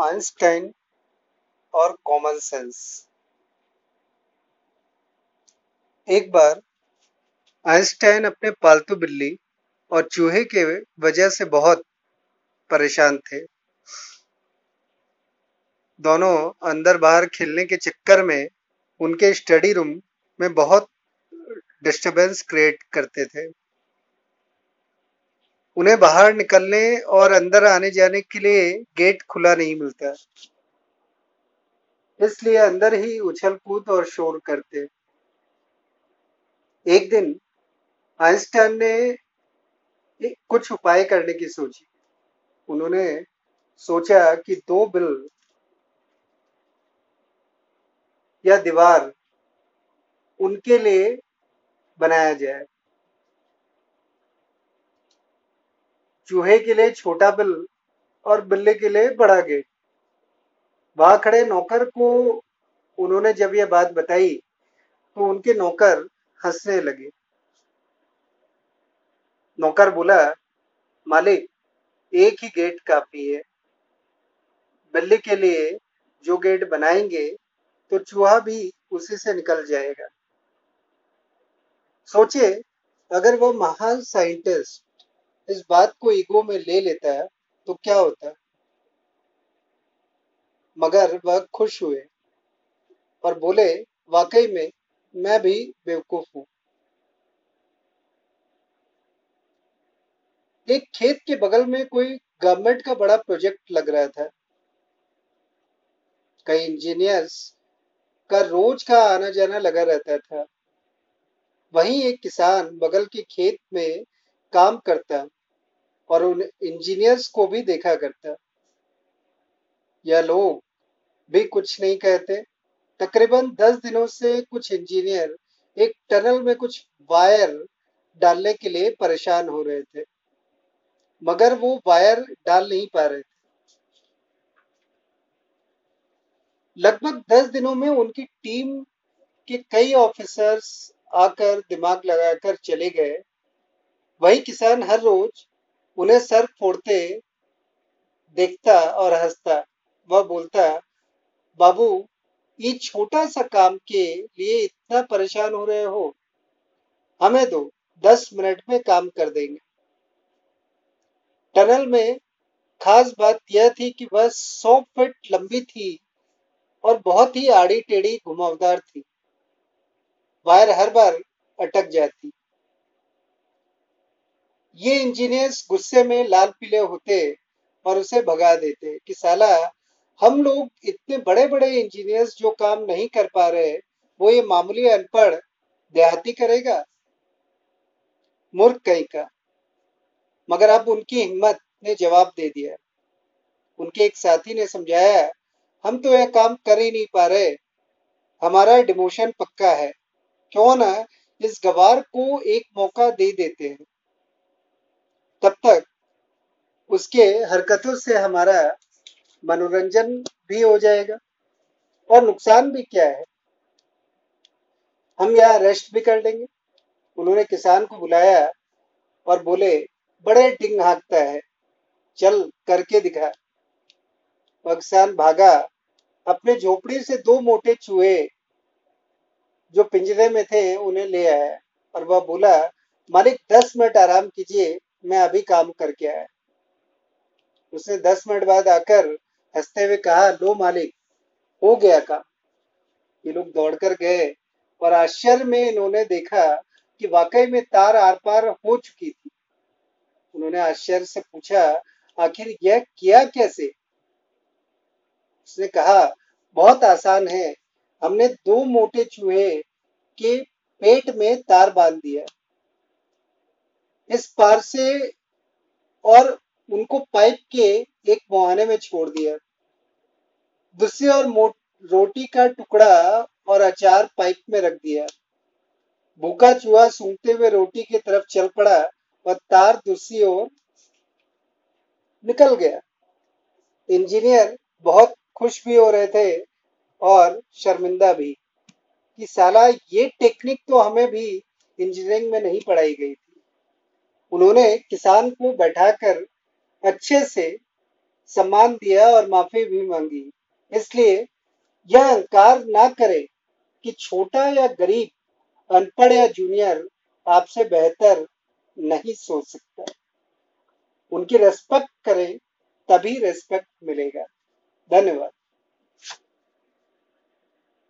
Einstein और common sense एक बार Einstein अपने पालतू बिल्ली और चूहे के वजह से बहुत परेशान थे। दोनों अंदर बाहर खेलने के चक्कर में उनके स्टडी रूम में बहुत डिस्टरबेंस क्रिएट करते थे। उन्हें बाहर निकलने और अंदर आने जाने के लिए गेट खुला नहीं मिलता। इसलिए अंदर ही उछल कूद और शोर करते। एक दिन, आइंस्टाइन ने कुछ उपाय करने की सोची। उन्होंने सोचा कि दो बिल या दीवार उनके लिए बनाया जाए। चूहे के लिए छोटा बिल और बिल्ली के लिए बड़ा गेट। वहाँ खड़े नौकर को उन्होंने जब यह बात बताई तो उनके नौकर हंसने लगे। नौकर बोला, मालिक, एक ही गेट काफ़ी है। बिल्ली के लिए जो गेट बनाएँगे तो चूहा भी उसी से निकल जाएगा। सोचे अगर वो महान साइंटिस्ट इस बात को ईगो में ले लेता है तो क्या होता है? मगर वह खुश हुए और बोले, वाकई में मैं भी बेवकूफ़ हूँ। एक खेत के बगल में कोई गवर्नमेंट का बड़ा प्रोजेक्ट लग रहा था। कई इंजीनियर्स का रोज का आना जाना लगा रहता था। वहीं एक किसान बगल के खेत में काम करता और उन इंजीनियर्स को भी देखा करता। यह लोग भी कुछ नहीं कहते। तकरीबन दस दिनों से कुछ इंजीनियर एक टनल में कुछ वायर डालने के लिए परेशान हो रहे थे, मगर वो वायर डाल नहीं पा रहे थे। लगभग दस दिनों में उनकी टीम के कई ऑफिसर्स आकर दिमाग लगाकर चले गए। वही किसान हर रोज उन्हें सर फोड़ते, देखता और हंसता। वह बोलता, बाबू, ये छोटा सा काम के लिए इतना परेशान हो रहे हो? हमें दो, दस मिनट में काम कर देंगे। टनल में खास बात यह थी कि वह सौ फीट लंबी थी और बहुत ही आड़ी टेढ़ी घुमावदार थी। वायर हर बार अटक जाती। ये इंजीनियर्स गुस्से में लाल पीले होते और उसे भगा देते कि, साला, हम लोग इतने बड़े बड़े इंजीनियर्स जो काम नहीं कर पा रहे, वो ये मामूली अनपढ़ देहाती करेगा? मूर्ख कहीं का। मगर अब उनकी हिम्मत ने जवाब दे दिया। उनके एक साथी ने समझाया, हम तो यह काम कर ही नहीं पा रहे। हमारा डिमोशन पक्का है। क्यों ना इस गवार को एक मौका दे देते हैं? तब तक उसके हरकतों से हमारा मनोरंजन भी हो जाएगा और नुकसान भी क्या है? हम यहाँ रेस्ट भी कर लेंगे। उन्होंने किसान को बुलाया और बोले, बड़े टिंग हाँकता है। चल करके दिखा। किसान भागा। अपने झोपड़ी से दो मोटे चूहे जो पिंजरे में थे, उन्हें ले आया और वह बोला, मालिक, दस मिनट आराम कीजिए। मैं अभी काम करके आया। उसने दस मिनट बाद आकर हँसते हुए कहा, लो मालिक, हो गया काम। ये लोग दौड़कर गए और आश्चर्य में इन्होंने देखा कि वाकई में तार आर पार हो चुकी थी। उन्होंने आश्चर्य से पूछा, आखिर यह किया कैसे? उसने कहा, बहुत आसान है। हमने दो मोटे चूहे के पेट में तार बाँध दिया। इस पार से और उनको पाइप के एक मुहाने में छोड़ दिया। दूसरी और रोटी का टुकड़ा और अचार पाइप में रख दिया। भूखा चूहा सूंघते हुए रोटी की तरफ़ चल पड़ा और तार दूसरी ओर निकल गया। इंजीनियर बहुत खुश भी हो रहे थे और शर्मिंदा भी कि साला ये टेक्निक तो हमें भी इंजीनियरिंग में नहीं पढ़ाई गई। उन्होंने किसान को बैठाकर अच्छे से सम्मान दिया और माफ़ी भी मांगी। इसलिए यह अहंकार ना करे कि छोटा या गरीब, अनपढ़ या जूनियर आपसे बेहतर नहीं सोच सकता। उनकी रेस्पेक्ट करें, तभी रेस्पेक्ट मिलेगा। धन्यवाद।